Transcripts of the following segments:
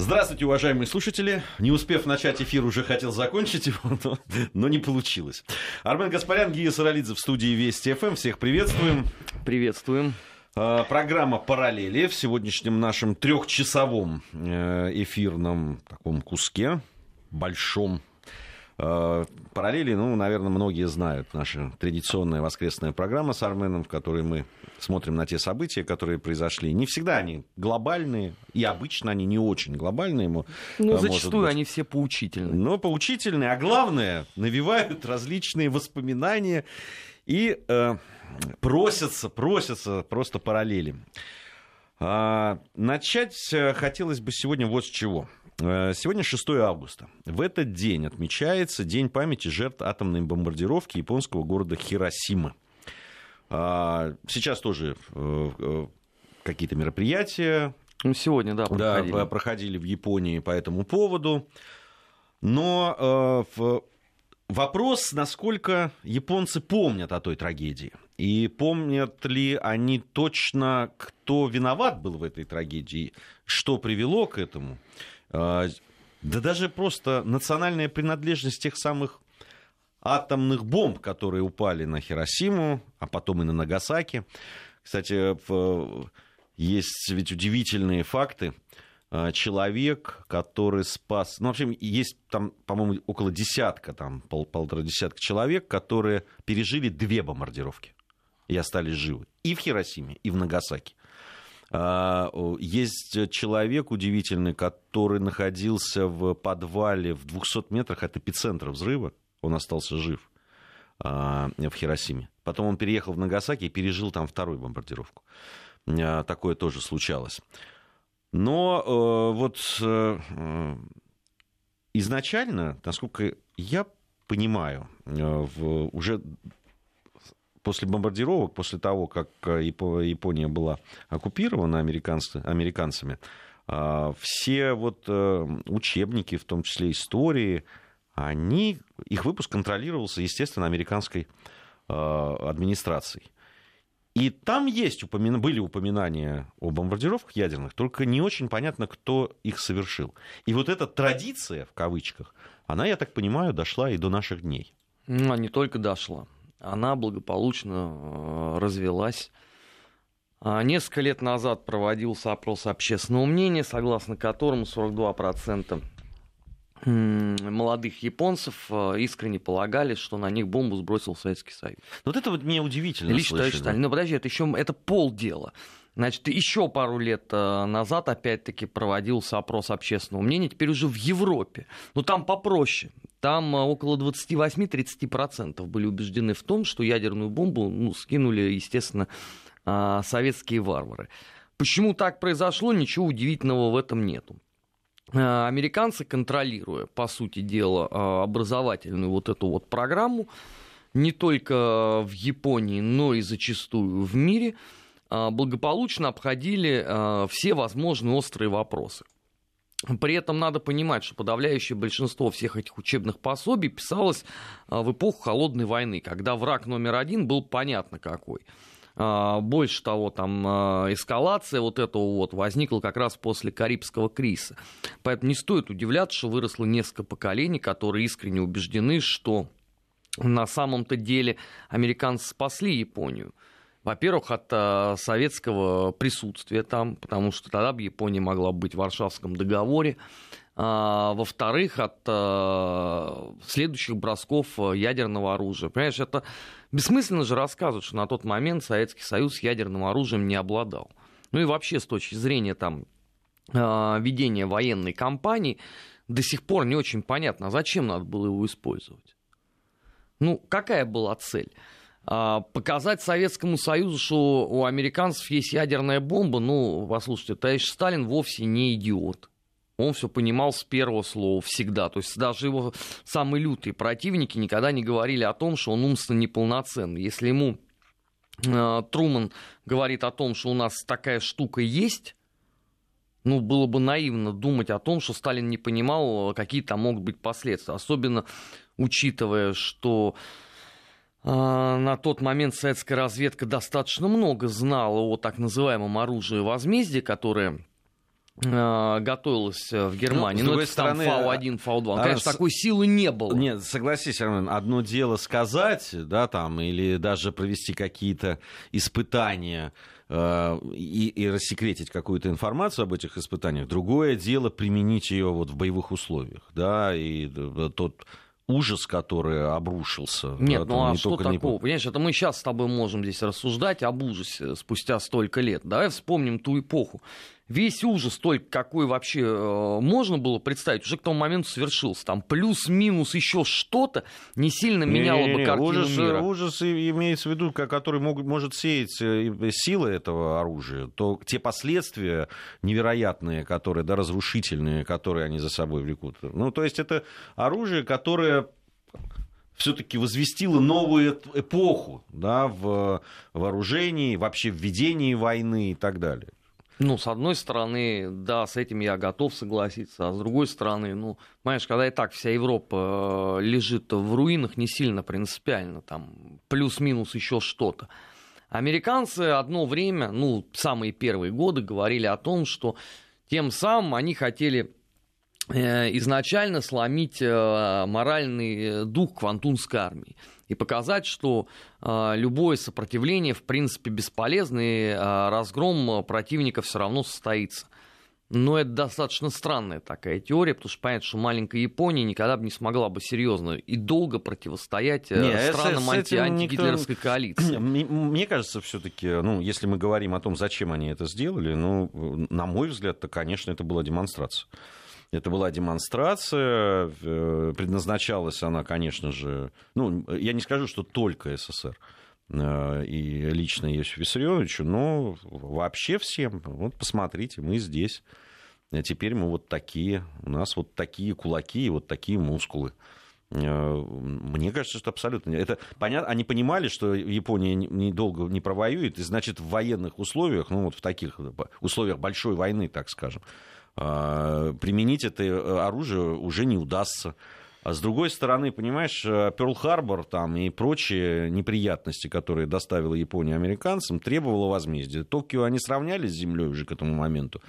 Здравствуйте, уважаемые слушатели. Не успев начать эфир, уже хотел закончить его, но, но не получилось. Армен Гаспарян, Гия Саралидзе в студии Вести ФМ. Всех приветствуем. Приветствуем. А, программа «Параллели» в сегодняшнем нашем трехчасовом э, эфирном таком куске, большом, параллели, ну, наверное, многие знают. Наша традиционная воскресная программа с Арменом, в которой мы смотрим на те события, которые произошли. Не всегда они глобальные, и обычно они не очень глобальные. Ну, э, зачастую быть. они все поучительные. Но поучительные, а главное, навевают различные воспоминания и э, просятся, просятся просто параллели. А, начать э, хотелось бы сегодня вот с чего. Э, сегодня 6 августа. В этот день отмечается День памяти жертв атомной бомбардировки японского города Хиросима. Сейчас тоже э, э, какие-то мероприятия. Ну, сегодня, да, проходили. Да, проходили в Японии по этому поводу. Но вопрос, насколько японцы помнят о той трагедии. И помнят ли они точно, кто виноват был в этой трагедии, что привело к этому. А, да даже просто национальная принадлежность тех самых атомных бомб, которые упали на Хиросиму, а потом и на Нагасаки. Кстати, есть ведь удивительные факты. А, человек, который спас... Ну, вообще, есть там, по-моему, около десятка, там, пол, полтора десятка человек, которые пережили две бомбардировки и остались живы. И в Хиросиме, и в Нагасаки. А, есть человек удивительный, который находился в подвале в 200 метрах от эпицентра взрыва. Он остался жив а, в Хиросиме. Потом он переехал в Нагасаки и пережил там вторую бомбардировку. А, такое тоже случалось. Но э, вот э, изначально, насколько я понимаю, э, уже после бомбардировок, после того, как э, Япония была оккупирована американцами, а, все вот э, учебники, в том числе истории, они, их выпуск контролировался, естественно, американской э, администрацией. И там есть упомина... были упоминания о бомбардировках ядерных, только не очень понятно, кто их совершил. И вот эта традиция, в кавычках, она, я так понимаю, дошла и до наших дней. Ну, а не только дошла она благополучно э, развелась. А несколько лет назад проводился опрос общественного мнения, согласно которому 42% молодых японцев э, искренне полагали, что на них бомбу сбросил Советский Союз. Вот это вот мне удивительно. Или считают, что... Ну, подожди, это еще это полдела. Значит, еще пару лет э, назад, опять-таки, проводился опрос общественного мнения, теперь уже в Европе. Но там попроще. Там э, около 28-30% были убеждены в том, что ядерную бомбу ну, скинули, естественно, э, советские варвары. Почему так произошло, ничего удивительного в этом нету. Американцы, контролируя, по сути дела, образовательную вот эту вот программу, не только в Японии, но и зачастую в мире – благополучно обходили а, все возможные острые вопросы. При этом надо понимать, что подавляющее большинство всех этих учебных пособий писалось а, в эпоху Холодной войны, когда враг номер один был понятно какой. Больше того, там эскалация вот этого вот возникла как раз после Карибского кризиса. Поэтому не стоит удивляться, что выросло несколько поколений, которые искренне убеждены, что на самом-то деле американцы спасли Японию. Во-первых, от э, советского присутствия там, потому что тогда бы Япония могла быть в Варшавском договоре. А, во-вторых, от а, следующих бросков ядерного оружия. Понимаешь, это бессмысленно же рассказывать, что на тот момент Советский Союз ядерным оружием не обладал. Ну и вообще с точки зрения там а, ведения военной кампании до сих пор не очень понятно, а зачем надо было его использовать. Ну, какая была цель? А, показать Советскому Союзу, что у американцев есть ядерная бомба, ну, послушайте, товарищ Сталин вовсе не идиот. Он все понимал с первого слова всегда. То есть даже его самые лютые противники никогда не говорили о том, что он умственно неполноценный. Если ему э, Труман говорит о том, что у нас такая штука есть, ну, было бы наивно думать о том, что Сталин не понимал, какие там могут быть последствия. Особенно учитывая, что на тот момент советская разведка достаточно много знала о так называемом оружии возмездия, которое э, готовилась в Германии. Ну, ну это стороны, там Фау-1, Фау-2. А, Конечно, с... такой силы не было. Нет, согласись, Армен, одно дело сказать, да, там, или даже провести какие-то испытания э, и, и рассекретить какую-то информацию об этих испытаниях. Другое дело применить ее вот в боевых условиях, да, и тот ужас, который обрушился. Нет, да, ну а не что такого? Не... Понимаешь, это мы сейчас с тобой можем здесь рассуждать об ужасе спустя столько лет. Давай вспомним ту эпоху весь ужас только какой вообще э, можно было представить, уже к тому моменту свершился. Там плюс-минус еще что-то не сильно меняло не, не, не, бы картину ужас, мира. Ужас имеется в виду, который мог, может сеять э, силы этого оружия, то те последствия невероятные, которые, да, разрушительные, которые они за собой влекут. Ну, то есть это оружие, которое все-таки возвестило новую эпоху да, в вооружении, вообще в ведении войны и так далее. Ну, с одной стороны, да, с этим я готов согласиться, а с другой стороны, ну, понимаешь, когда и так вся Европа э, лежит в руинах, не сильно принципиально, там, плюс-минус еще что-то. Американцы одно время, ну, самые первые годы говорили о том, что тем самым они хотели э, изначально сломить э, моральный дух квантунской армии и показать, что э, любое сопротивление, в принципе, бесполезно, и э, разгром противника все равно состоится. Но это достаточно странная такая теория, потому что понятно, что маленькая Япония никогда бы не смогла бы серьезно и долго противостоять э, не, странам анти- антигитлеровской никто... коалиции. Мне кажется, все-таки, ну, если мы говорим о том, зачем они это сделали, ну, на мой взгляд, то, конечно, это была демонстрация. Это была демонстрация, э, предназначалась она, конечно же, ну, я не скажу, что только СССР э, и лично Иосифу Виссарионовичу, но вообще всем. Вот посмотрите, мы здесь. А теперь мы вот такие, у нас вот такие кулаки и вот такие мускулы. Э, мне кажется, что абсолютно... Это понятно, они понимали, что Япония недолго не провоюет, и значит в военных условиях, ну вот в таких условиях большой войны, так скажем, применить это э, оружие уже не удастся. А с другой стороны, понимаешь, Перл-Харбор там и прочие неприятности, которые доставила Япония американцам, требовало возмездия. Токио они сравнялись с землей уже к этому моменту.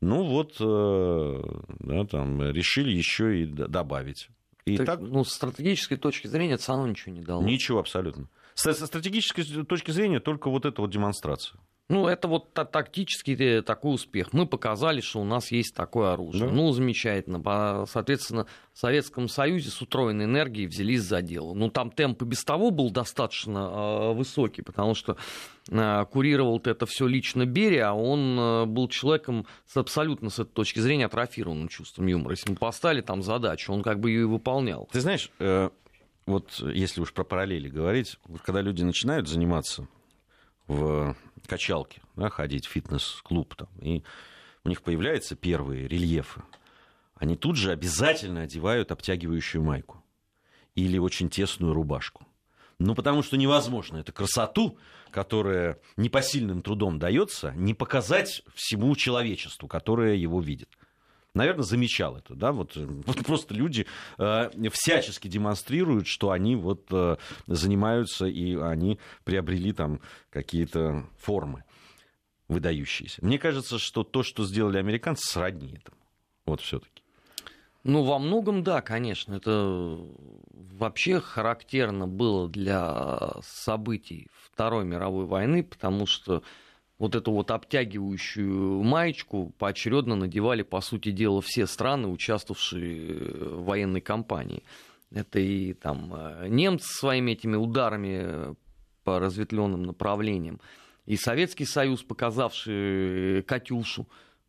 Ну вот, э, да, там, решили еще и добавить. И так, так... Ну, с стратегической точки зрения это все ничего не дало. Ничего абсолютно. С стратегической точки зрения только вот эта вот демонстрация. Ну, это вот тактический э, такой успех. Мы показали, что у нас есть такое оружие. Да. Ну, замечательно. Соответственно, в Советском Союзе с утроенной энергией взялись за дело. Ну, там темп и без того был достаточно э, высокий, потому что э, курировал это все лично Берия, а он э, был человеком с абсолютно, с этой точки зрения, атрофированным чувством юмора. Если мы поставили там задачу, он как бы ее и выполнял. Ты знаешь, э, вот если уж про параллели говорить, когда люди начинают заниматься в качалке, да, ходить в фитнес-клуб, там, и у них появляются первые рельефы, они тут же обязательно одевают обтягивающую майку или очень тесную рубашку. Ну, потому что невозможно. Эту красоту, которая непосильным трудом дается, не показать всему человечеству, которое его видит наверное, замечал это, да, вот, вот просто люди э, всячески демонстрируют, что они вот э, занимаются и они приобрели там какие-то формы выдающиеся. Мне кажется, что то, что сделали американцы, сродни этому. Вот все-таки. Ну, во многом, да, конечно. Это вообще характерно было для событий Второй мировой войны, потому что вот эту вот обтягивающую маечку поочередно надевали, по сути дела, все страны, участвовавшие в военной кампании. Это и там э, немцы своими этими ударами по разветвленным направлениям, и Советский Союз, показавший «Катюшу»,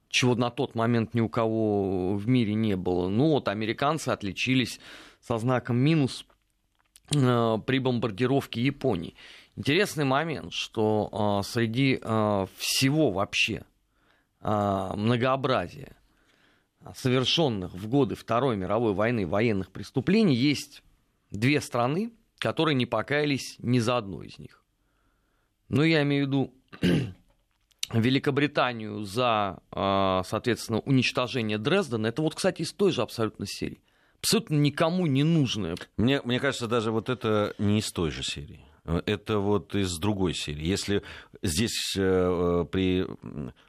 чего на тот момент ни у кого в мире не было. Ну вот американцы отличились со знаком минус э, при бомбардировке Японии. Интересный момент, что э, среди э, всего вообще э, многообразия совершенных в годы Второй мировой войны военных преступлений есть две страны, которые не покаялись ни за одну из них. Ну, я имею в виду Великобританию за, соответственно, уничтожение Дрездена. Это вот, кстати, из той же абсолютно серии. Абсолютно никому не нужное. Мне, мне кажется, даже вот это не из той же серии. Это вот из другой серии. Если здесь э, при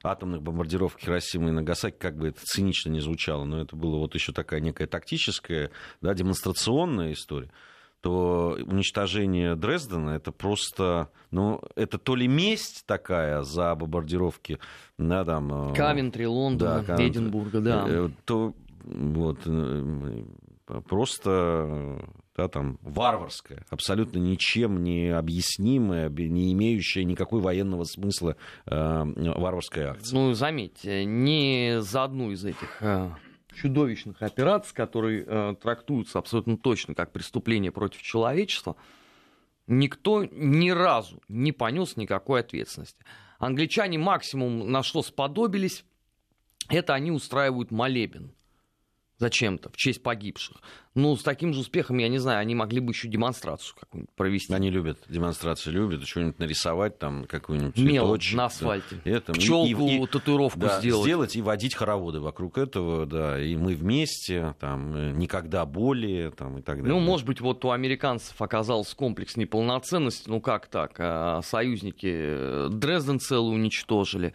атомных бомбардировках Хиросимы и Нагасаки, как бы это цинично не звучало, но это было вот еще такая некая тактическая, да, демонстрационная история, то уничтожение Дрездена это просто, ну, это то ли месть такая за бомбардировки, да, там... Кавентри, Лондона, да, Эдинбурга, да. То вот просто да, там, варварская, абсолютно ничем не объяснимая, не имеющая никакой военного смысла э, варварская акция. Ну, заметьте, ни за одну из этих э, чудовищных операций, которые э, трактуются абсолютно точно как преступление против человечества, никто ни разу не понес никакой ответственности. Англичане максимум на что сподобились, это они устраивают молебен зачем-то, в честь погибших. Ну, с таким же успехом, я не знаю, они могли бы еще демонстрацию какую-нибудь провести. Они любят демонстрации, любят что-нибудь нарисовать, там, какую-нибудь Мел на асфальте. Это, Пчелку, и, и, татуировку да, сделать. Сделать и водить хороводы вокруг этого, да, и мы вместе, там, э, никогда более, там, и так далее. Ну, может быть, вот у американцев оказался комплекс неполноценности, ну, как так, а союзники э, Дрезден целый уничтожили,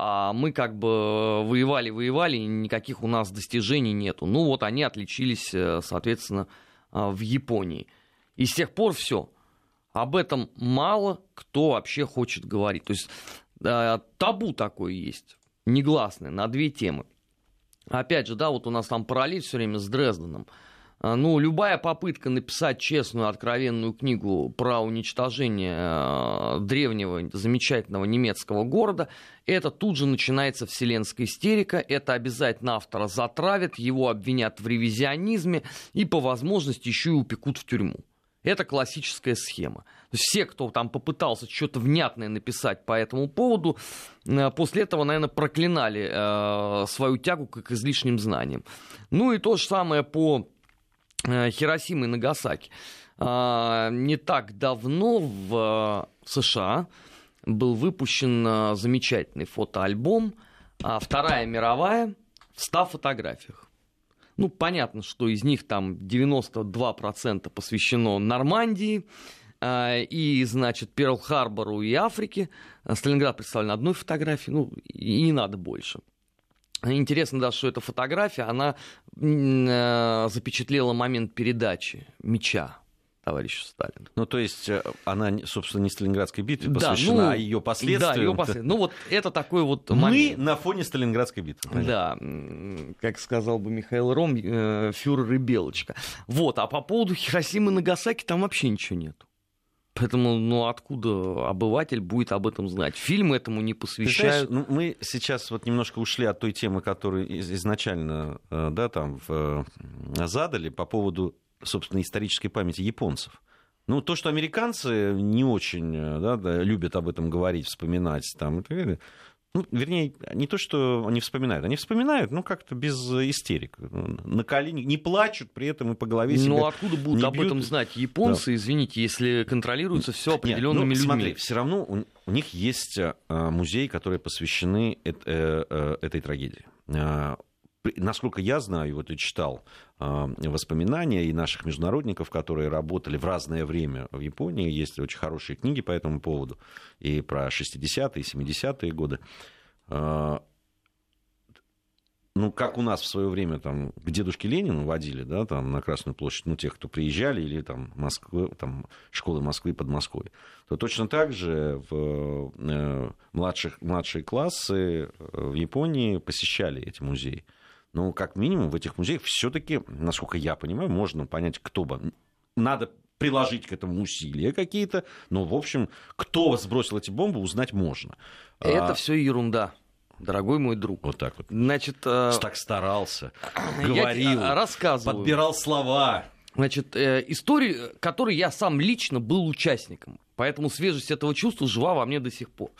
а мы как бы воевали, воевали, и никаких у нас достижений нету. Ну вот они отличились, э, соответственно, э, в Японии. И с тех пор все. Об этом мало кто вообще хочет говорить. То есть табу такое есть, негласное, на две темы. Опять же, да, вот у нас там параллель все время с Дрезденом. А, ну, любая попытка написать честную, откровенную книгу про уничтожение а, древнего, замечательного немецкого города, это тут же начинается вселенская истерика, это обязательно автора затравят, его обвинят в ревизионизме и по возможности еще и упекут в тюрьму. Это классическая схема. Все, кто там попытался что-то внятное написать по этому поводу, а, после этого, наверное, проклинали свою тягу к излишним знаниям. Ну и то же самое по Хиросимы и Нагасаки. А, не так давно в США был выпущен э, замечательный фотоальбом а «Вторая мировая» в 100 фотографиях. Ну, понятно, что из них там 92% посвящено Нормандии, э, и, значит, Перл-Харбору и Африке. Сталинград представлен одной фотографией, ну, и не надо больше. Интересно, да, что эта фотография, она э, запечатлела момент передачи меча товарищу Сталину. Ну, то есть э, она, собственно, не Сталинградской битве посвящена, да, ну, а ее последствиям. Да, ее последствиям. Ну, вот это такой вот момент. Мы на фоне Сталинградской битвы. Понятно. Да, как сказал бы Михаил Ром, э, фюрер и Белочка. Вот, а по поводу Хиросимы и Нагасаки там вообще ничего нет. Поэтому, ну, откуда обыватель будет об этом знать? Фильм этому не посвящают. Знаешь, ну, мы сейчас вот немножко ушли от той темы, которую изначально, э, да, там, в, э, задали по поводу, собственно, исторической памяти японцев. Ну, то, что американцы не очень э, да, да, любят об этом говорить, вспоминать, там, и так далее, ну, вернее, не то, что они вспоминают, они вспоминают, ну, как-то без истерик. На колени, не плачут при этом и по голове ну, себя Ну, откуда будут об бьют. этом знать японцы, да. извините, если контролируется все определенными Нет, ну, людьми? Смотри, все равно у, у них есть а, музеи, которые посвящены э, э, этой трагедии. Насколько я знаю, вот и читал а, воспоминания и наших международников, которые работали в разное время в Японии, есть очень хорошие книги по этому поводу, и про 60-е, 70-е годы. А, ну, как у нас в свое время там к дедушке Ленину водили, да, там на Красную площадь, ну, тех, кто приезжали, или там, Москвы, там школы Москвы под Москвой, то точно так же в э, младших, младшие классы в Японии посещали эти музеи. Ну, как минимум, в этих музеях все-таки, насколько я понимаю, можно понять, кто бы. Надо приложить к этому усилия какие-то, но, в общем, кто сбросил эти бомбы, узнать можно. Это а... все ерунда. Дорогой мой друг. Вот так вот. Значит, э... так старался, говорил, я рассказываю. подбирал слова. Значит, э, истории, которой я сам лично был участником. Поэтому свежесть этого чувства жива во мне до сих пор.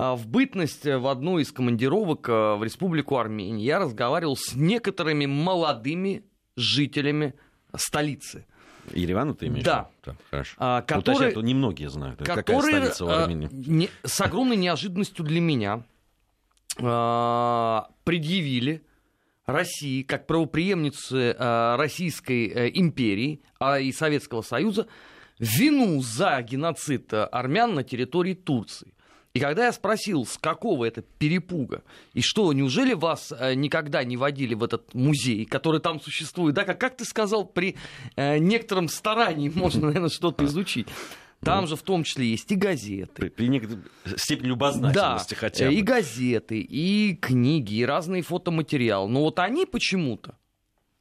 А, в бытность э, в одну из командировок э, в Республику Армения я разговаривал с некоторыми молодыми жителями столицы. Еревану ты имеешь? Да. Так, хорошо. А, которые, ну, немногие знают, которые, какая столица в э, Армении. Не, с огромной неожиданностью для меня а, предъявили России, как правоприемницы а, Российской а, империи а, и Советского Союза, вину за геноцид армян на территории Турции. И когда я спросил, с какого это перепуга, и что, неужели вас э, никогда не водили в этот музей, который там существует, да, как, как ты сказал, при э, некотором старании можно, наверное, что-то изучить. Там же в том числе есть и газеты. При, при некоторой степени любознательности да, хотя бы. и газеты, и книги, и разные фотоматериалы. Но вот они почему-то,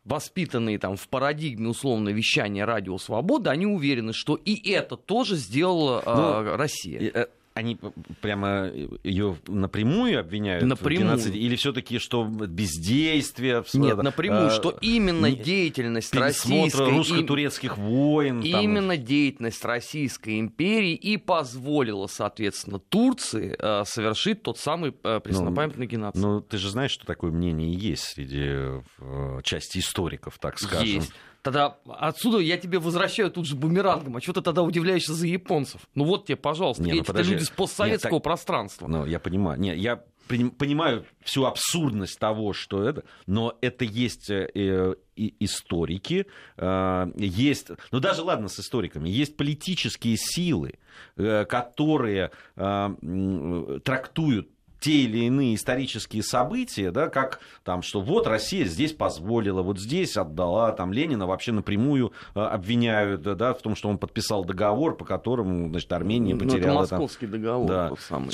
воспитанные там в парадигме условно вещания радио Свобода, они уверены, что и это тоже сделала э, ну, Россия. Э, они прямо ее напрямую обвиняют напрямую. в геноциде? Или все-таки что бездействие? Нет, напрямую, а, что именно деятельность российской... русско-турецких войн. Именно там... деятельность Российской империи и позволила, соответственно, Турции э, совершить тот самый э, преснопамятный ну, геноцид. Ну, ты же знаешь, что такое мнение есть среди э, части историков, так скажем. Есть. Тогда отсюда я тебе возвращаю тут же бумерангом. А что ты тогда удивляешься за японцев? Ну вот тебе, пожалуйста, не, ну, это люди с постсоветского Нет, так... пространства. Ну, я понимаю. Нет, я понимаю всю абсурдность того, что это, но это есть э, э историки, э, есть, ну даже ладно с историками, есть политические силы, э, которые э, трактуют те или иные исторические события, да, как там, что вот Россия здесь позволила, вот здесь отдала, там Ленина вообще напрямую э, обвиняют да, в том, что он подписал договор, по которому значит, Армения потеряла... Ну, это московский там, договор. Да, самый.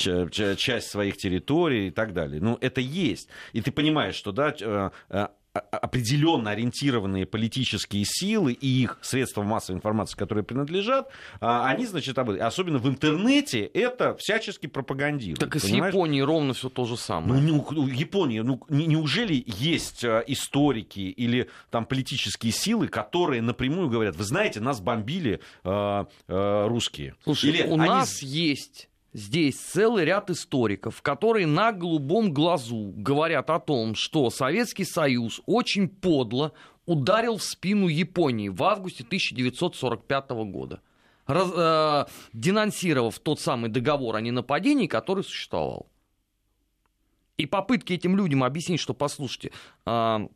часть своих территорий и так далее. Ну, это есть. И ты понимаешь, что да, э, э, определенно ориентированные политические силы и их средства массовой информации, которые принадлежат, а, они, значит, особенно в интернете, это всячески пропагандируют. Так и с Японией ровно все то же самое. Ну, ну Япония, ну, неужели есть а, историки или там политические силы, которые напрямую говорят, вы знаете, нас бомбили э, э, русские. Слушай, или у они... нас есть здесь целый ряд историков, которые на голубом глазу говорят о том, что Советский Союз очень подло ударил в спину Японии в августе 1945 года, раз, э, денонсировав тот самый договор о ненападении, который существовал. И попытки этим людям объяснить, что, послушайте, э,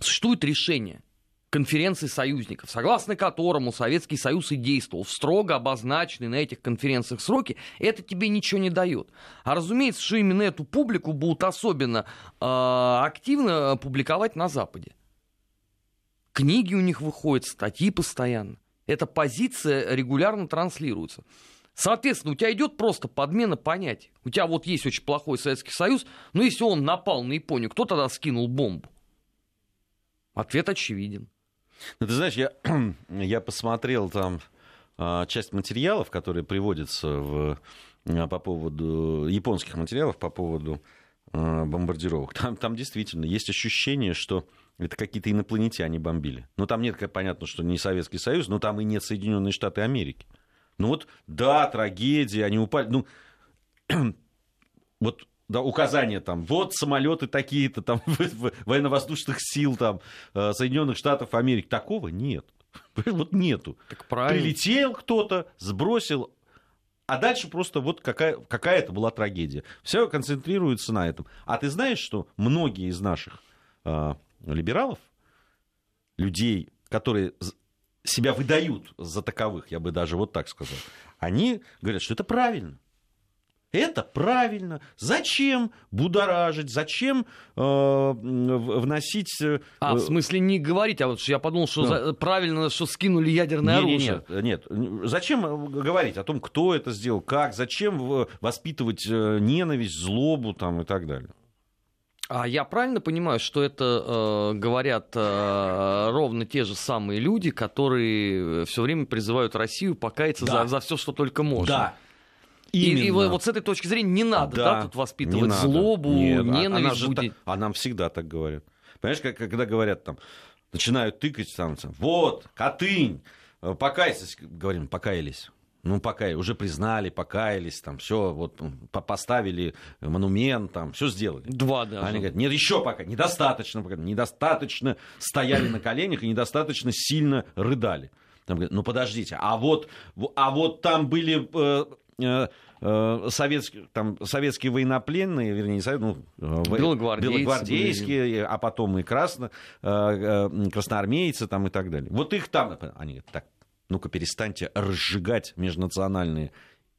существует решение – конференции союзников, согласно которому Советский Союз и действовал в строго обозначенные на этих конференциях сроки, это тебе ничего не дает. А разумеется, что именно эту публику будут особенно э, активно публиковать на Западе. Книги у них выходят, статьи постоянно. Эта позиция регулярно транслируется. Соответственно, у тебя идет просто подмена понятий. У тебя вот есть очень плохой Советский Союз, но если он напал на Японию, кто тогда скинул бомбу? Ответ очевиден. Ну, ты знаешь, я, я посмотрел там а, часть материалов, которые приводятся в, а, по поводу японских материалов по поводу а, бомбардировок. Там, там действительно есть ощущение, что это какие-то инопланетяне бомбили. Ну, там нет, понятно, что не Советский Союз, но там и нет Соединенные Штаты Америки. Ну вот, да, трагедия, они упали. Ну, вот да, указания там, вот самолеты такие-то там военно-воздушных сил там э, Соединенных Штатов Америки. Такого нет. Вот нету. Так правильно. Прилетел кто-то, сбросил, а дальше просто вот какая, какая это была трагедия. Все концентрируется на этом. А ты знаешь, что многие из наших э, либералов, людей, которые себя выдают за таковых, я бы даже вот так сказал, они говорят, что это правильно. Это правильно. Зачем будоражить? Зачем э, вносить... Э, а, в смысле не говорить, а вот я подумал, что да. за, правильно, что скинули ядерное не, оружие. Нет, нет, зачем говорить о том, кто это сделал, как, зачем воспитывать э, ненависть, злобу там, и так далее? А я правильно понимаю, что это э, говорят э, ровно те же самые люди, которые все время призывают Россию покаяться да. за, за все, что только можно? Да. Именно. И, и вот с этой точки зрения не надо, да, да тут воспитывать не злобу, Нет, а ненависть. Она, будить. а нам всегда так говорят. Понимаешь, как, когда говорят там, начинают тыкать там, вот, Катынь, э, покайся, говорим, покаялись. Ну, пока уже признали, покаялись, там, все, вот, поставили монумент, там, все сделали. Два даже. Они говорят, нет, еще пока, недостаточно, пока, недостаточно стояли на коленях и недостаточно сильно рыдали. Там говорят, ну, подождите, а вот, а вот там были э, советские, там, советские военнопленные, вернее, не ну, э, белогвардейцы, белогвардейские, а потом и красно, красноармейцы там, и так далее. Вот их там, они говорят, так, ну-ка перестаньте разжигать межнациональные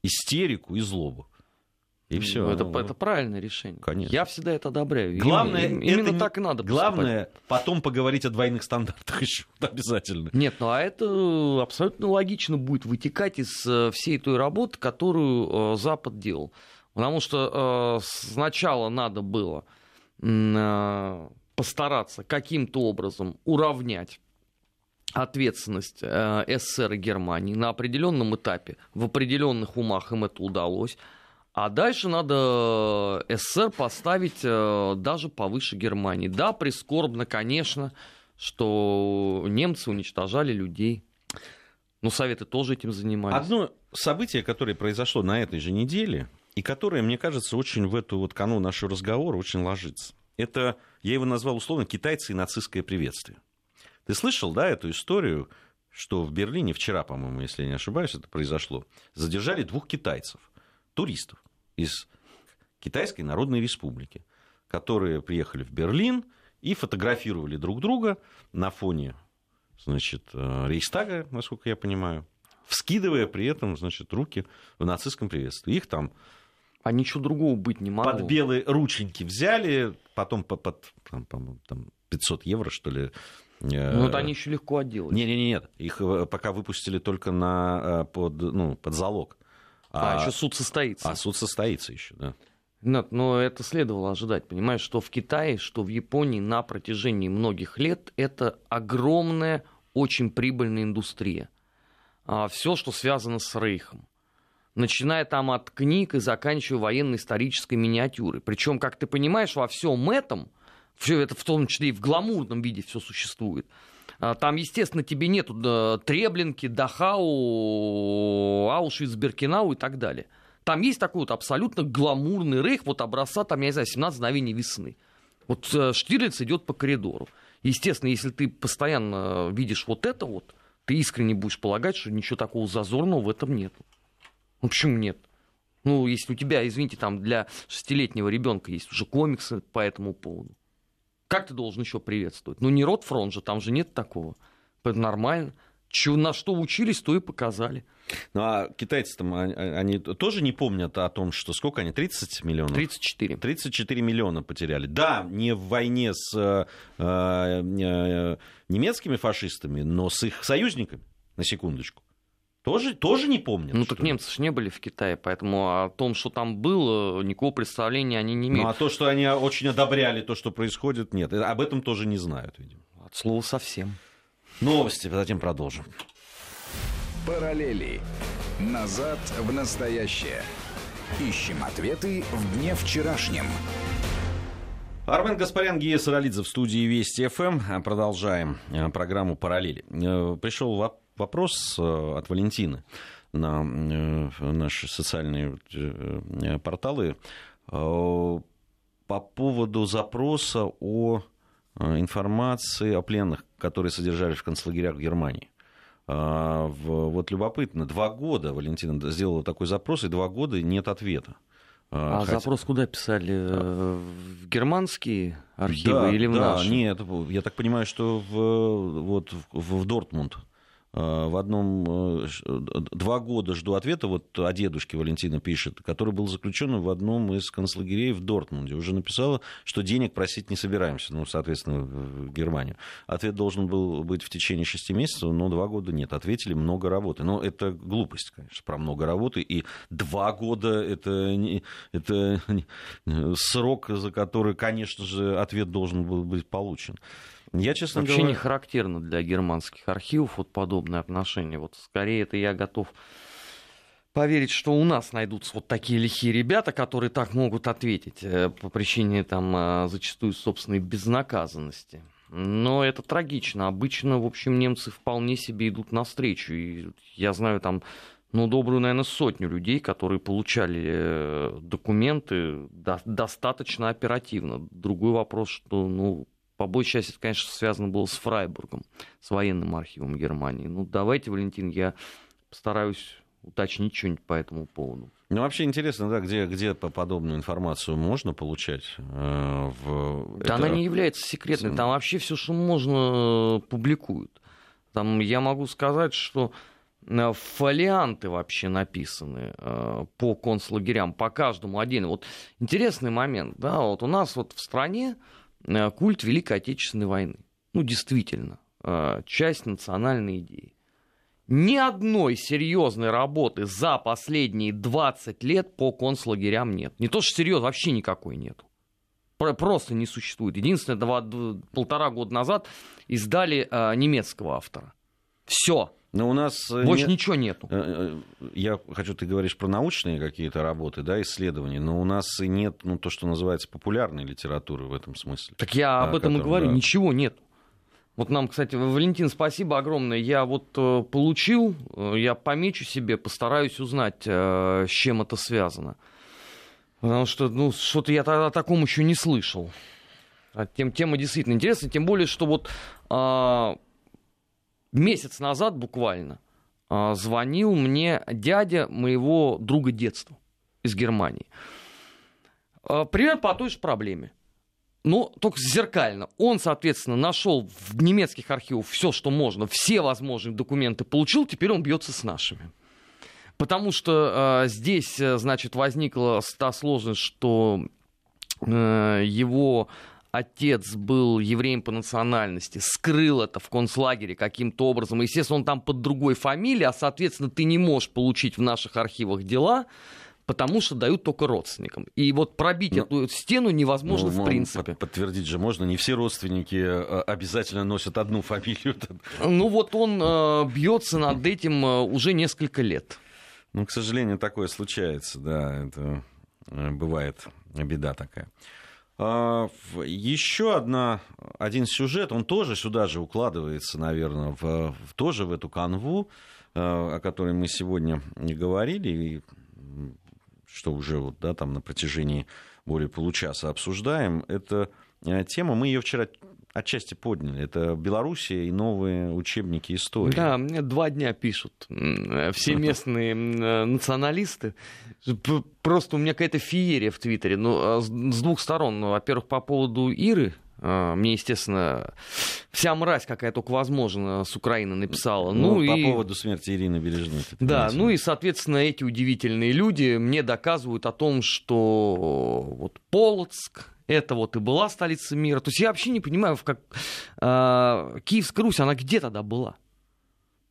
истерику и злобу. И все. Это, ну, это правильное решение. Конечно. Я всегда это одобряю. Главное, именно, именно это так и надо. Главное поступать. потом поговорить о двойных стандартах еще обязательно. Нет, ну а это абсолютно логично будет вытекать из э, всей той работы, которую э, Запад делал. Потому что э, сначала надо было э, постараться каким-то образом уравнять ответственность э, СССР и Германии на определенном этапе. В определенных умах им это удалось. А дальше надо э, СССР поставить э, даже повыше Германии. Да, прискорбно, конечно, что немцы уничтожали людей. Но Советы тоже этим занимались. Одно событие, которое произошло на этой же неделе, и которое, мне кажется, очень в эту вот кану нашего разговора очень ложится. Это, я его назвал условно, китайцы и нацистское приветствие. Ты слышал, да, эту историю, что в Берлине вчера, по-моему, если я не ошибаюсь, это произошло, задержали двух китайцев, туристов из Китайской Народной Республики, которые приехали в Берлин и фотографировали друг друга на фоне значит, э, Рейхстага, насколько я понимаю, вскидывая при этом значит, руки в нацистском приветствии. Их там а ничего другого быть не могло. Под белые рученьки взяли, потом под, под там, там, 500 евро, что ли. Э, ну, это они еще легко отделали. Нет, нет, нет. Их э, пока выпустили только на, под, ну, под залог. А, а еще суд состоится. А суд состоится еще, да. Нет, но это следовало ожидать. Понимаешь, что в Китае, что в Японии на протяжении многих лет это огромная, очень прибыльная индустрия. А, Все, что связано с Рейхом. Начиная там от книг и заканчивая военно-исторической миниатюрой. Причем, как ты понимаешь, во всем этом, все это в том числе и в гламурном виде все существует – там, естественно, тебе нету Треблинки, Дахау, Аушвиц, Беркинау и так далее. Там есть такой вот абсолютно гламурный рейх, вот образца, там, я не знаю, 17 мгновений весны. Вот э, Штирлиц идет по коридору. Естественно, если ты постоянно видишь вот это вот, ты искренне будешь полагать, что ничего такого зазорного в этом нет. Ну почему нет? Ну, если у тебя, извините, там для шестилетнего ребенка есть уже комиксы по этому поводу. Как ты должен еще приветствовать? Ну, не род фронт же, там же нет такого. Это нормально. Чего, на что учились, то и показали. Ну, а китайцы там, они, они тоже не помнят о том, что сколько они, 30 миллионов? 34. 34 миллиона потеряли. Да, не в войне с э, э, немецкими фашистами, но с их союзниками, на секундочку. Тоже, тоже не помнят. Ну так ли? немцы же не были в Китае, поэтому о том, что там было, никакого представления они не имеют. Ну а то, что они очень одобряли то, что происходит, нет. Об этом тоже не знают, видимо. От слова совсем. Новости, затем продолжим. Параллели. Назад в настоящее. Ищем ответы в дне вчерашнем. Армен Гаспарян, Гия Саралидзе в студии Вести ФМ. Продолжаем э, программу «Параллели». Э, Пришел вопрос э, от Валентины на э, наши социальные э, порталы по поводу запроса о информации о пленных, которые содержались в концлагерях в Германии. Вот любопытно, два года Валентина сделала такой запрос, и два года нет ответа. А Хотя... запрос куда писали? В германские архивы да, или в да, наши? Нет, я так понимаю, что в, вот, в, в Дортмунд в одном э, два года жду ответа, вот о дедушке Валентина пишет, который был заключен в одном из концлагерей в Дортмунде. Уже написала, что денег просить не собираемся, ну, соответственно, в Германию. Ответ должен был быть в течение шести месяцев, но два года нет. Ответили много работы. Но это глупость, конечно, про много работы. И два года это, это срок, за который, конечно же, ответ должен был быть получен. Я, честно Вообще говоря... не характерно для германских архивов вот подобное отношение. Вот скорее это я готов поверить, что у нас найдутся вот такие лихие ребята, которые так могут ответить э, по причине там э, зачастую собственной безнаказанности. Но это трагично. Обычно, в общем, немцы вполне себе идут навстречу. И я знаю там ну, добрую, наверное, сотню людей, которые получали э, документы достаточно оперативно. Другой вопрос, что, ну, по большей части, это, конечно, связано было с Фрайбургом, с военным архивом Германии. Ну, давайте, Валентин, я постараюсь уточнить что-нибудь по этому поводу. Ну, вообще интересно, да, где, где подобную информацию можно получать? Э, в... Да это... она не является секретной, там вообще все, что можно, публикуют. Там я могу сказать, что э, фолианты вообще написаны э, по концлагерям, по каждому отдельно. Вот интересный момент, да, вот у нас вот в стране э, культ Великой Отечественной войны. Ну, действительно, часть национальной идеи. Ни одной серьезной работы за последние 20 лет по концлагерям нет. Не то, что серьезно, вообще никакой нету. Просто не существует. Единственное, два, полтора года назад издали э, немецкого автора. Все. Но у нас э, больше не... ничего нету. Э, э, я хочу, ты говоришь про научные какие-то работы, да, исследования, но у нас и нет, ну, то, что называется популярной литературы в этом смысле. Так я об этом и говорю, да. ничего нет. Вот нам, кстати, Валентин, спасибо огромное. Я вот получил, я помечу себе, постараюсь узнать, с чем это связано. Потому что, ну, что-то я о таком еще не слышал. А тем, тема действительно интересная, тем более, что вот э, месяц назад буквально э, звонил мне дядя моего друга детства из Германии. Э, примерно по той же проблеме но ну, только зеркально. Он, соответственно, нашел в немецких архивах все, что можно, все возможные документы получил, теперь он бьется с нашими. Потому что э, здесь, значит, возникла та сложность, что э, его отец был евреем по национальности, скрыл это в концлагере каким-то образом. Естественно, он там под другой фамилией, а, соответственно, ты не можешь получить в наших архивах дела потому что дают только родственникам. И вот пробить ну, эту стену невозможно ну, в принципе. Подтвердить же можно, не все родственники э, обязательно носят одну фамилию. Ну вот он э, бьется над этим э, уже несколько лет. Ну, к сожалению, такое случается, да, это бывает беда такая. А, еще одна, один сюжет, он тоже сюда же укладывается, наверное, в, в тоже в эту канву, о которой мы сегодня не говорили, и что уже вот, да, там на протяжении более получаса обсуждаем, это э, тема, мы ее вчера отчасти подняли. Это Белоруссия и новые учебники истории. Да, мне два дня пишут все местные националисты. Просто у меня какая-то феерия в Твиттере. Ну, а с двух сторон. Ну, во-первых, по поводу Иры, а, мне, естественно, вся мразь, какая только возможно, с Украины написала. Ну, ну по и... поводу смерти Ирины Бережной. Да, ну и, соответственно, эти удивительные люди мне доказывают о том, что вот Полоцк, это вот и была столица мира. То есть я вообще не понимаю, как э, Киевская Русь, она где тогда была?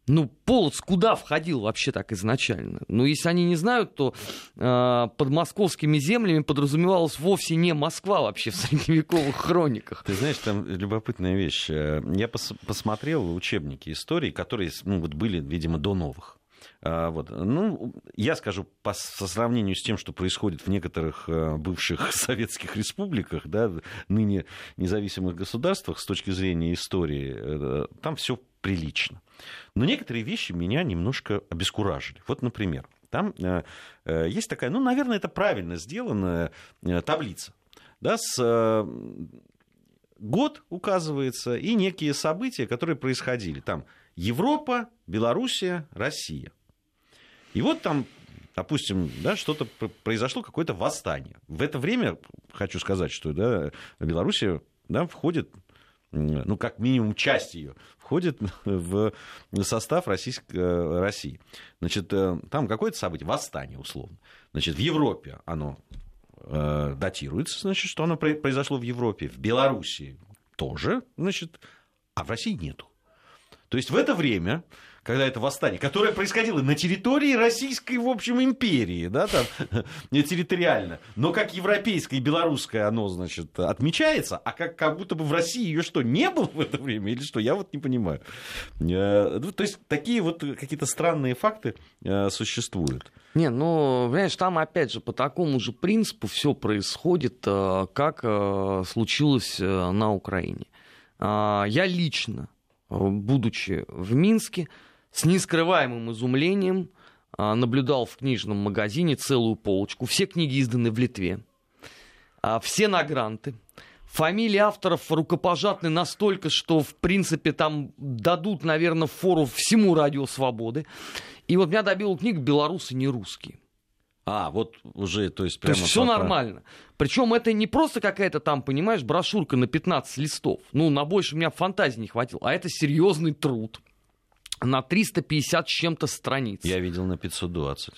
Ну, Полоцк куда входил вообще так изначально? Ну, если они не знают, то э, под московскими землями подразумевалась вовсе не Москва вообще в средневековых хрониках. Ты знаешь, там любопытная вещь. Я пос посмотрел учебники истории, которые ну, вот были, видимо, до новых. А, вот. Ну, я скажу, по, со сравнению с тем, что происходит в некоторых э, бывших советских республиках, да, ныне независимых государствах, с точки зрения истории, э, там все прилично. Но некоторые вещи меня немножко обескуражили. Вот, например, там э, есть такая, ну, наверное, это правильно сделанная таблица. Да, с год указывается и некие события, которые происходили. Там Европа, Белоруссия, Россия. И вот там допустим, да, что-то произошло, какое-то восстание. В это время, хочу сказать, что да, Белоруссия да, входит ну, как минимум часть ее, входит в состав Российской, э, России. Значит, э, там какое-то событие, восстание условно. Значит, в Европе оно э, датируется, значит, что оно произошло в Европе, в Белоруссии тоже, значит, а в России нету. То есть в это время когда это восстание, которое происходило на территории Российской, в общем, империи, да, там, не территориально, но как европейское и белорусское оно, значит, отмечается, а как, как будто бы в России ее что, не было в это время или что, я вот не понимаю. Э, ну, то есть такие вот какие-то странные факты э, существуют. Не, ну, понимаешь, там опять же по такому же принципу все происходит, э, как случилось на Украине. Я лично, будучи в Минске, с нескрываемым изумлением а, наблюдал в книжном магазине целую полочку. Все книги изданы в Литве. А, все на гранты. Фамилии авторов рукопожатны настолько, что, в принципе, там дадут, наверное, фору всему радио свободы. И вот меня добила книга «Белорусы не русские». А, вот уже, то есть прямо... То есть все нормально. Причем это не просто какая-то там, понимаешь, брошюрка на 15 листов. Ну, на больше у меня фантазии не хватило. А это серьезный труд на 350 с чем-то страниц. Я видел на 520.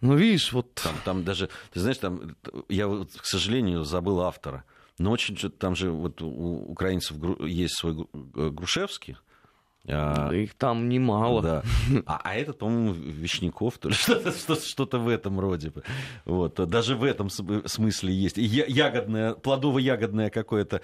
Ну, видишь, вот... Там, там даже, ты знаешь, там, я, к сожалению, забыл автора. Но очень там же вот у украинцев есть свой Грушевский, а, их там немало. Да. А, а этот, по-моему, Вишняков, то ли что-то, что-то, в этом роде. Вот. Даже в этом смысле есть. ягодное, плодово-ягодное какое-то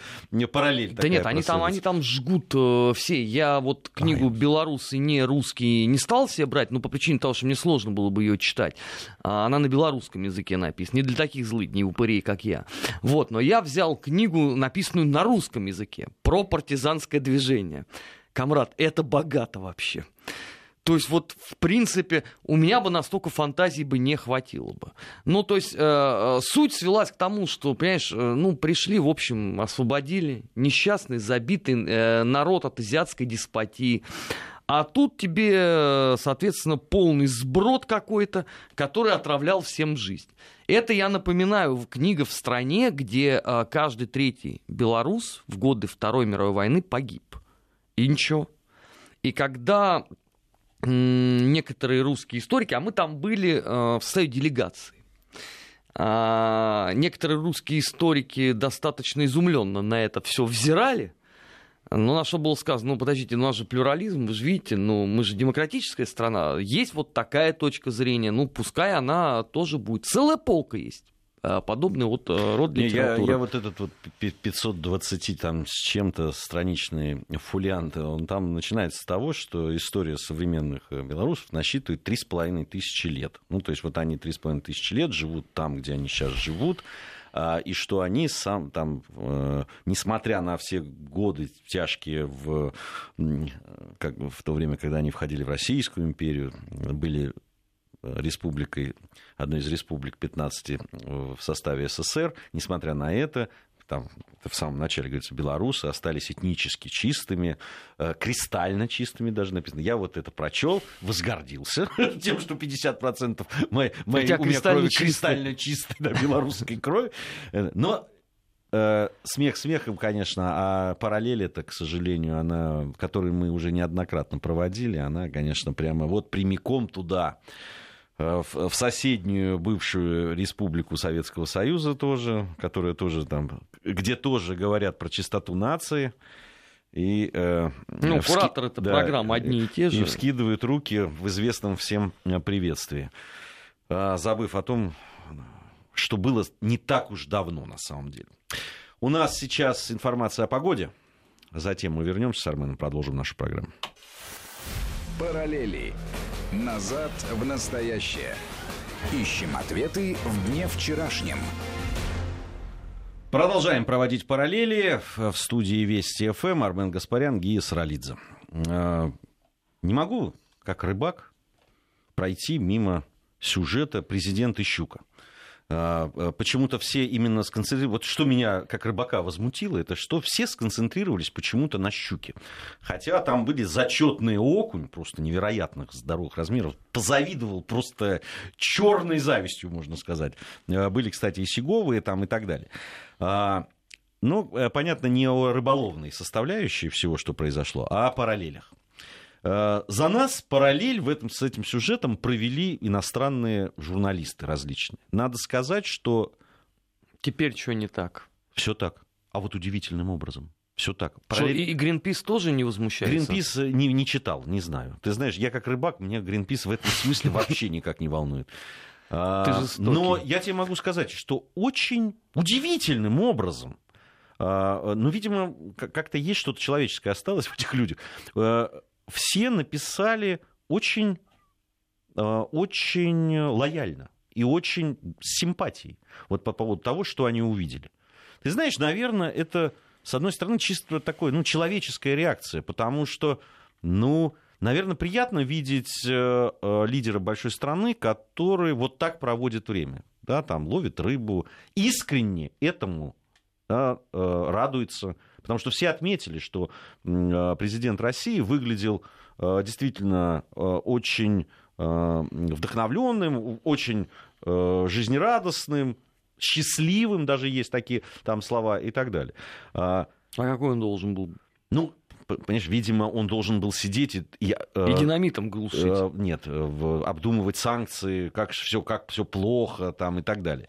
параллель. Да нет, они там, они там жгут э, все. Я вот книгу Ай. «Белорусы не русские» не стал себе брать, ну, по причине того, что мне сложно было бы ее читать. А она на белорусском языке написана. Не для таких злыдней упырей, как я. Вот. Но я взял книгу, написанную на русском языке, про партизанское движение. Камрад, это богато вообще. То есть вот, в принципе, у меня бы настолько фантазии бы не хватило бы. Ну, то есть, э, э, суть свелась к тому, что, понимаешь, э, ну, пришли, в общем, освободили несчастный, забитый э, народ от азиатской деспотии. А тут тебе, э, соответственно, полный сброд какой-то, который отравлял всем жизнь. Это, я напоминаю, книга в стране, где э, каждый третий белорус в годы Второй мировой войны погиб и ничего. И когда некоторые русские историки, а мы там были э, в составе делегации, а, некоторые русские историки достаточно изумленно на это все взирали, но на что было сказано, ну, подождите, ну, у нас же плюрализм, вы же видите, ну, мы же демократическая страна, есть вот такая точка зрения, ну, пускай она тоже будет. Целая полка есть. Э, подобный вот э, род литературы. Я, я вот этот вот 520 там с чем-то страничный фулиант, он там начинается с того, что история современных э, белорусов насчитывает 3,5 тысячи лет. Ну, то есть вот они 3,5 тысячи лет живут там, где они сейчас живут, а, и что они сам там, несмотря на все годы тяжкие в, как, в то время, когда они входили в Российскую империю, были республикой, одной из республик 15 в составе СССР. Несмотря на это, там в самом начале говорится, белорусы остались этнически чистыми, э, кристально чистыми даже написано. Я вот это прочел, возгордился тем, что 50% моей, моей у меня крови кристально чистой, да, белорусской крови. Э, но э, смех смехом, конечно, а параллель это, к сожалению, она, которую мы уже неоднократно проводили, она, конечно, прямо вот прямиком туда. Э, в соседнюю бывшую республику Советского Союза тоже, которая тоже там, где тоже говорят про чистоту нации. И, э, ну, вски... кураторы это да, программы одни и те же. И вскидывают руки в известном всем э, приветствии, а, забыв о том, что было не так уж давно на самом деле. У нас сейчас информация о погоде. Затем мы вернемся с Арменом, продолжим нашу программу. Параллели. Назад в настоящее. Ищем ответы в дне вчерашнем. Продолжаем проводить параллели. В студии Вести ФМ Армен Гаспарян, Гия Саралидзе. А, не могу, как рыбак, пройти мимо сюжета президента Щука. А, а, почему-то все именно сконцентрировались. Вот что меня как рыбака возмутило, это что все сконцентрировались почему-то на щуке. Хотя там были зачетные окунь, просто невероятных здоровых размеров. Позавидовал просто черной завистью, можно сказать. А, были, кстати, и сиговые там и так далее. Ну, э, понятно, не о рыболовной составляющей всего, что произошло, а о параллелях. Э, за нас параллель в этом, с этим сюжетом провели иностранные журналисты различные. Надо сказать, что... Теперь что не так? Все так. А вот удивительным образом. Все так. Параллель... Что, и Гринпис тоже не возмущается? Гринпис э, не, не читал, не знаю. Ты знаешь, я как рыбак, меня Гринпис в этом смысле вообще никак не волнует. А, но я тебе могу сказать, что очень удивительным образом, а, ну, видимо, как-то есть что-то человеческое осталось в этих людях э, все написали очень, э, очень лояльно и очень с симпатией вот по поводу того, что они увидели. Ты знаешь, наверное, это, с одной стороны, чисто такое, ну, человеческая реакция, потому что, ну, наверное, приятно видеть э, э, лидера большой страны, который вот так проводит время, да, там, ловит рыбу, искренне этому да, радуется, Потому что все отметили, что а, президент России выглядел а, действительно а, очень вдохновленным, очень жизнерадостным, счастливым, даже есть такие там слова и так далее. А какой он должен был? Ну, понимаешь, видимо, он должен был сидеть и... И, и динамитом глушить. Э, нет, в, обдумывать санкции, как все, как все плохо там и так далее.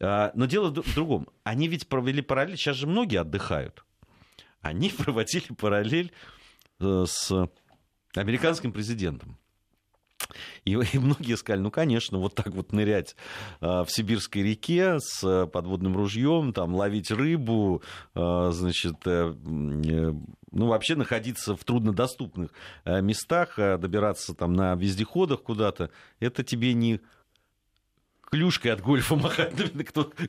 Но дело в другом. Они ведь провели параллель, сейчас же многие отдыхают. Они проводили параллель с американским президентом. И, и многие сказали, ну, конечно, вот так вот нырять э, в сибирской реке с подводным ружьем, там, ловить рыбу, э, значит, э, э, ну, вообще находиться в труднодоступных э, местах, э, добираться там на вездеходах куда-то, это тебе не клюшкой от гольфа махать,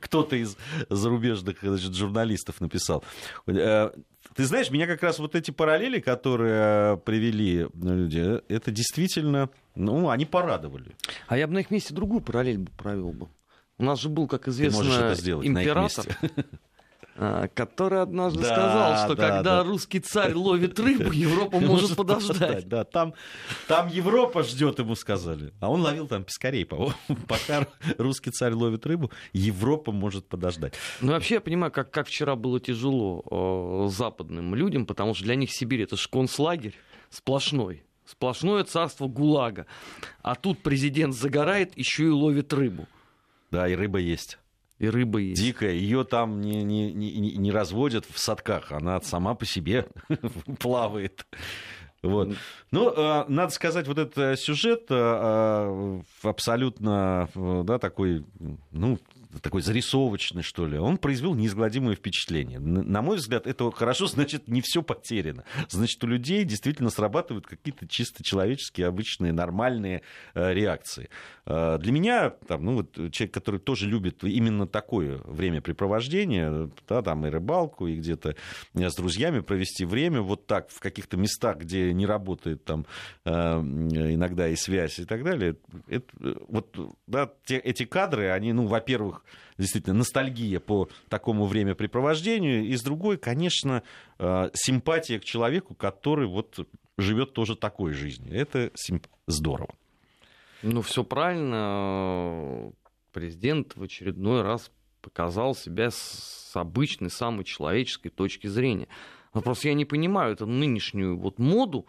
кто-то из зарубежных значит, журналистов написал. Э, ты знаешь, меня как раз вот эти параллели, которые привели люди, это действительно, ну, они порадовали. А я бы на их месте другую параллель провел бы. У нас же был, как известно, император. А, который однажды да, сказал, что да, когда да. русский царь ловит рыбу, Европа может подождать. Да, там, там Европа ждет, ему сказали. А он ловил там пескарей, по-моему. Пока русский царь ловит рыбу, Европа может подождать. Ну, вообще, я понимаю, как, как вчера было тяжело э, западным людям, потому что для них Сибирь это шконцлагерь сплошной. Сплошное царство ГУЛАГа. А тут президент загорает, еще и ловит рыбу. Да, и рыба есть. И рыба есть. Дикая. Ее там не, не, не, не разводят в садках. Она сама по себе плавает. Вот. Ну, э, надо сказать, вот этот сюжет э, абсолютно да, такой, ну, такой зарисовочный, что ли, он произвел неизгладимое впечатление. На мой взгляд, это хорошо, значит, не все потеряно. Значит, у людей действительно срабатывают какие-то чисто человеческие, обычные, нормальные э, реакции. Э, для меня, там, ну, вот, человек, который тоже любит именно такое времяпрепровождение, да, там и рыбалку, и где-то э, с друзьями провести время, вот так, в каких-то местах, где не работает там иногда и связь и так далее, это, вот, да, те, эти кадры, они, ну, во-первых, действительно ностальгия по такому времяпрепровождению, и с другой, конечно, э, симпатия к человеку, который вот живет тоже такой жизнью. Это здорово. Ну, все правильно. Президент в очередной раз показал себя с обычной, самой человеческой точки зрения. Но просто я не понимаю эту нынешнюю вот моду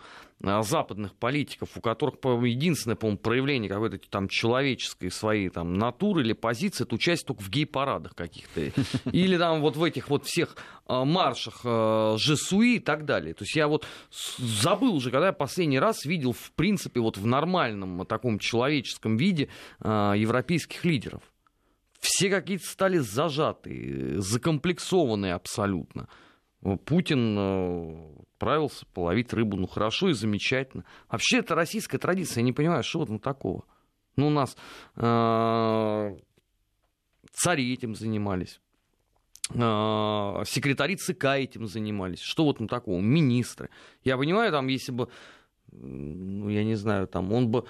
западных политиков, у которых единственное, по-моему, проявление какой-то там человеческой своей там натуры или позиции, это участие только в гей-парадах каких-то. Или там вот в этих вот всех а, маршах а, Жесуи и так далее. То есть я вот забыл уже, когда я последний раз видел, в принципе, вот в нормальном таком человеческом виде европейских лидеров. Все какие-то стали зажатые, закомплексованные абсолютно. Путин отправился половить рыбу. Ну хорошо и замечательно. Вообще это российская традиция. Я не понимаю, что в этом такого. Ну, у нас э, цари этим занимались. Э, секретари ЦК этим занимались. Что вот ну такого? Министры. Я понимаю, там, если бы, ну, я не знаю, там, он бы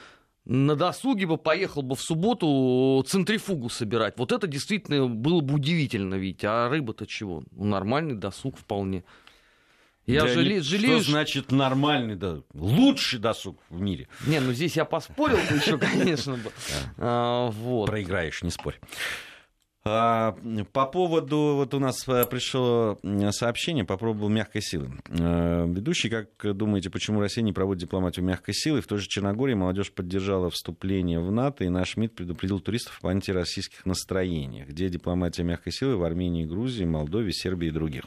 на досуге бы поехал бы в субботу центрифугу собирать. Вот это действительно было бы удивительно видеть. А рыба-то чего? Ну, нормальный досуг вполне. Я да жалею, жалею, что значит нормальный, да, лучший досуг в мире. Не, ну здесь я поспорил бы еще, конечно. А, вот. Проиграешь, не спорь. А, по поводу, вот у нас э, пришло сообщение по поводу мягкой силы. Э, ведущий, как думаете, почему Россия не проводит дипломатию мягкой силы? В той же Черногории молодежь поддержала вступление в НАТО, и наш МИД предупредил туристов об антироссийских настроениях. Где дипломатия мягкой силы в Армении, Грузии, Молдове, Сербии и других?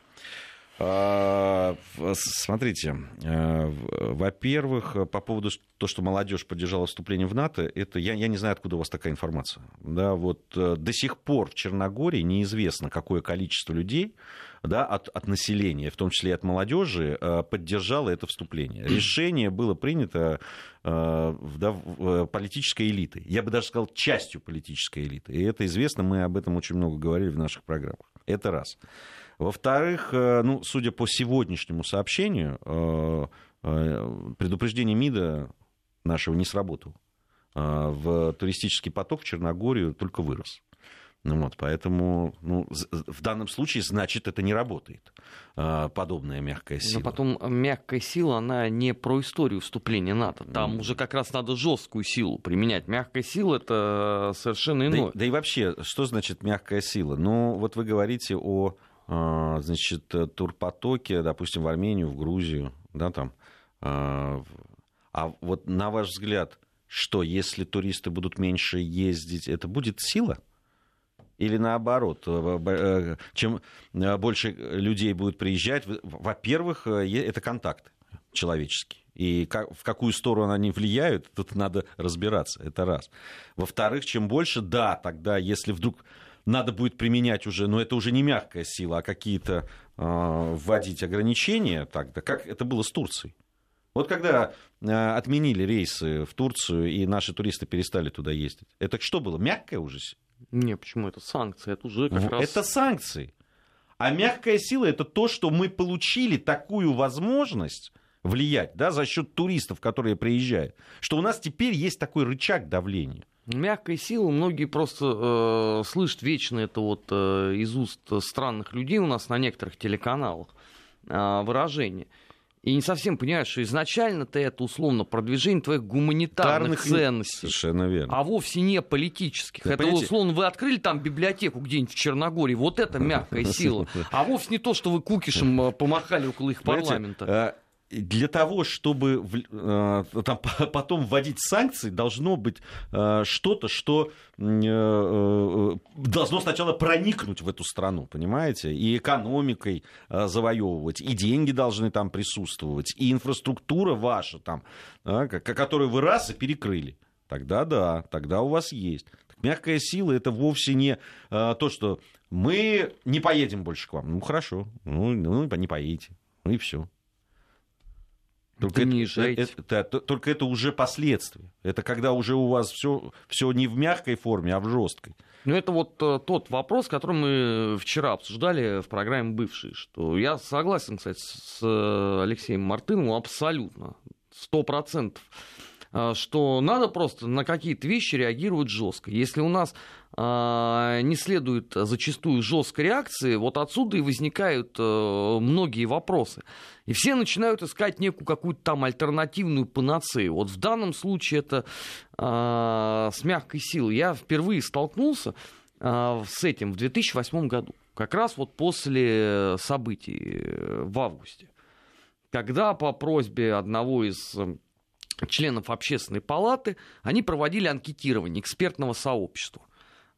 А, смотрите, э, во-первых, по поводу того, что молодежь поддержала вступление в НАТО, это я, я не знаю, откуда у вас такая информация. Да, вот э, до сих пор в Черногории неизвестно, какое количество людей да, от, от населения, в том числе и от молодежи, э, поддержало это вступление. Решение было принято да, политической элитой. Я бы даже сказал, частью политической элиты. И это известно, мы об этом очень много говорили в наших программах. Это раз. Во-вторых, э, ну, судя по сегодняшнему сообщению, э, э, предупреждение МИДа нашего не сработало. В туристический поток в Черногорию только вырос. Ну вот, поэтому ну, в данном случае, значит, это не работает, подобная мягкая сила. Но потом мягкая сила, она не про историю вступления НАТО. Там mm. уже как раз надо жесткую силу применять. Мягкая сила это совершенно иное. Да, да и вообще, что значит мягкая сила? Ну, вот вы говорите о значит, турпотоки, допустим, в Армению, в Грузию, да, там. А, а вот на ваш взгляд, что, если туристы будут меньше ездить, это будет сила? Или наоборот, э, э, чем э, больше людей будет приезжать, во-первых, это контакты человеческие. И в какую сторону они влияют, тут надо разбираться, это раз. Во-вторых, чем больше, да, тогда, если вдруг надо будет применять уже, но это уже не мягкая сила, а какие-то э, вводить ограничения, тогда как это было с Турцией. Вот когда э, отменили рейсы в Турцию, и наши туристы перестали туда ездить, это что было, мягкая уже не, почему это санкции? Это уже как раз... Это санкции. А мягкая сила это то, что мы получили такую возможность влиять да, за счет туристов, которые приезжают, что у нас теперь есть такой рычаг давления. Мягкая сила, многие просто э, слышат вечно это вот э, из уст странных людей у нас на некоторых телеканалах э, выражение и не совсем понимаешь, что изначально-то это условно продвижение твоих гуманитарных Тарных... ценностей. Совершенно верно. А вовсе не политических. Да, это понимаете... условно вы открыли там библиотеку где-нибудь в Черногории, вот это мягкая сила. А вовсе не то, что вы кукишем э, помахали около их парламента. Для того, чтобы э, там, потом вводить санкции, должно быть э, что-то, что э, э, должно сначала проникнуть в эту страну, понимаете? И экономикой э, завоевывать, и деньги должны там присутствовать, и инфраструктура ваша там, э, которую вы раз и перекрыли. Тогда да, тогда у вас есть. Мягкая сила это вовсе не э, то, что мы не поедем больше к вам. Ну хорошо, ну, ну не поедете, ну и все. Только это, это, это, только это уже последствия. Это когда уже у вас все, все не в мягкой форме, а в жесткой. Ну, это вот uh, тот вопрос, который мы вчера обсуждали в программе «Бывший», что я согласен, кстати, с э, Алексеем Мартыновым абсолютно, сто процентов. А, что надо просто на какие-то вещи реагировать жестко. Если у нас а, не следует зачастую жесткой реакции, вот отсюда и возникают а, многие вопросы. И все начинают искать некую какую-то там альтернативную панацею. Вот в данном случае это а, с мягкой силой. Я впервые столкнулся с этим в 2008 году. Как раз вот после событий э, в августе. Когда по просьбе одного из членов общественной палаты, они проводили анкетирование экспертного сообщества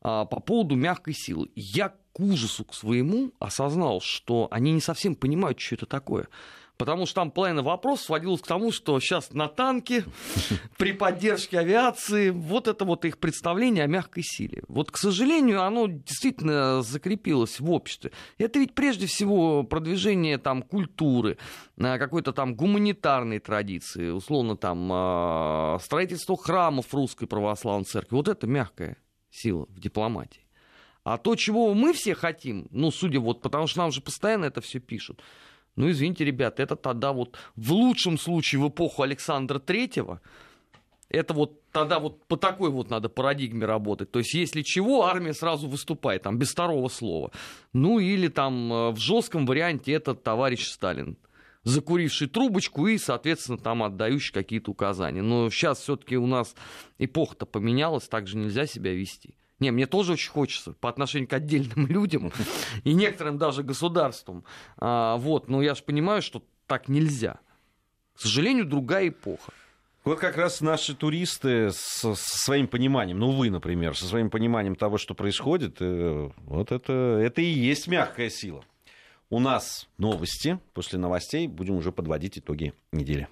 а, по поводу мягкой силы. Я к ужасу к своему осознал, что они не совсем понимают, что это такое. Потому что там половина вопросов сводилась к тому, что сейчас на танке, при поддержке авиации, вот это вот их представление о мягкой силе. Вот, к сожалению, оно действительно закрепилось в обществе. Это ведь прежде всего продвижение там культуры, э, какой-то там гуманитарной традиции, условно там э, строительство храмов русской православной церкви. Вот это мягкая сила в дипломатии. А то, чего мы все хотим, ну, судя вот, потому что нам же постоянно это все пишут, ну, извините, ребята, это тогда вот в лучшем случае в эпоху Александра Третьего, это вот тогда вот по такой вот надо парадигме работать. То есть, если чего, армия сразу выступает, там, без второго слова. Ну, или там э, в жестком варианте это товарищ Сталин закуривший трубочку и, соответственно, там отдающий какие-то указания. Но сейчас все-таки у нас эпоха-то поменялась, так же нельзя себя вести. Не, мне тоже очень хочется по отношению к отдельным людям и некоторым даже государствам. А, вот, но я же понимаю, что так нельзя. К сожалению, другая эпоха. Вот как раз наши туристы со, своим пониманием, ну вы, например, со своим пониманием того, что происходит, э, вот это, это и есть мягкая сила. У нас новости. После новостей будем уже подводить итоги недели.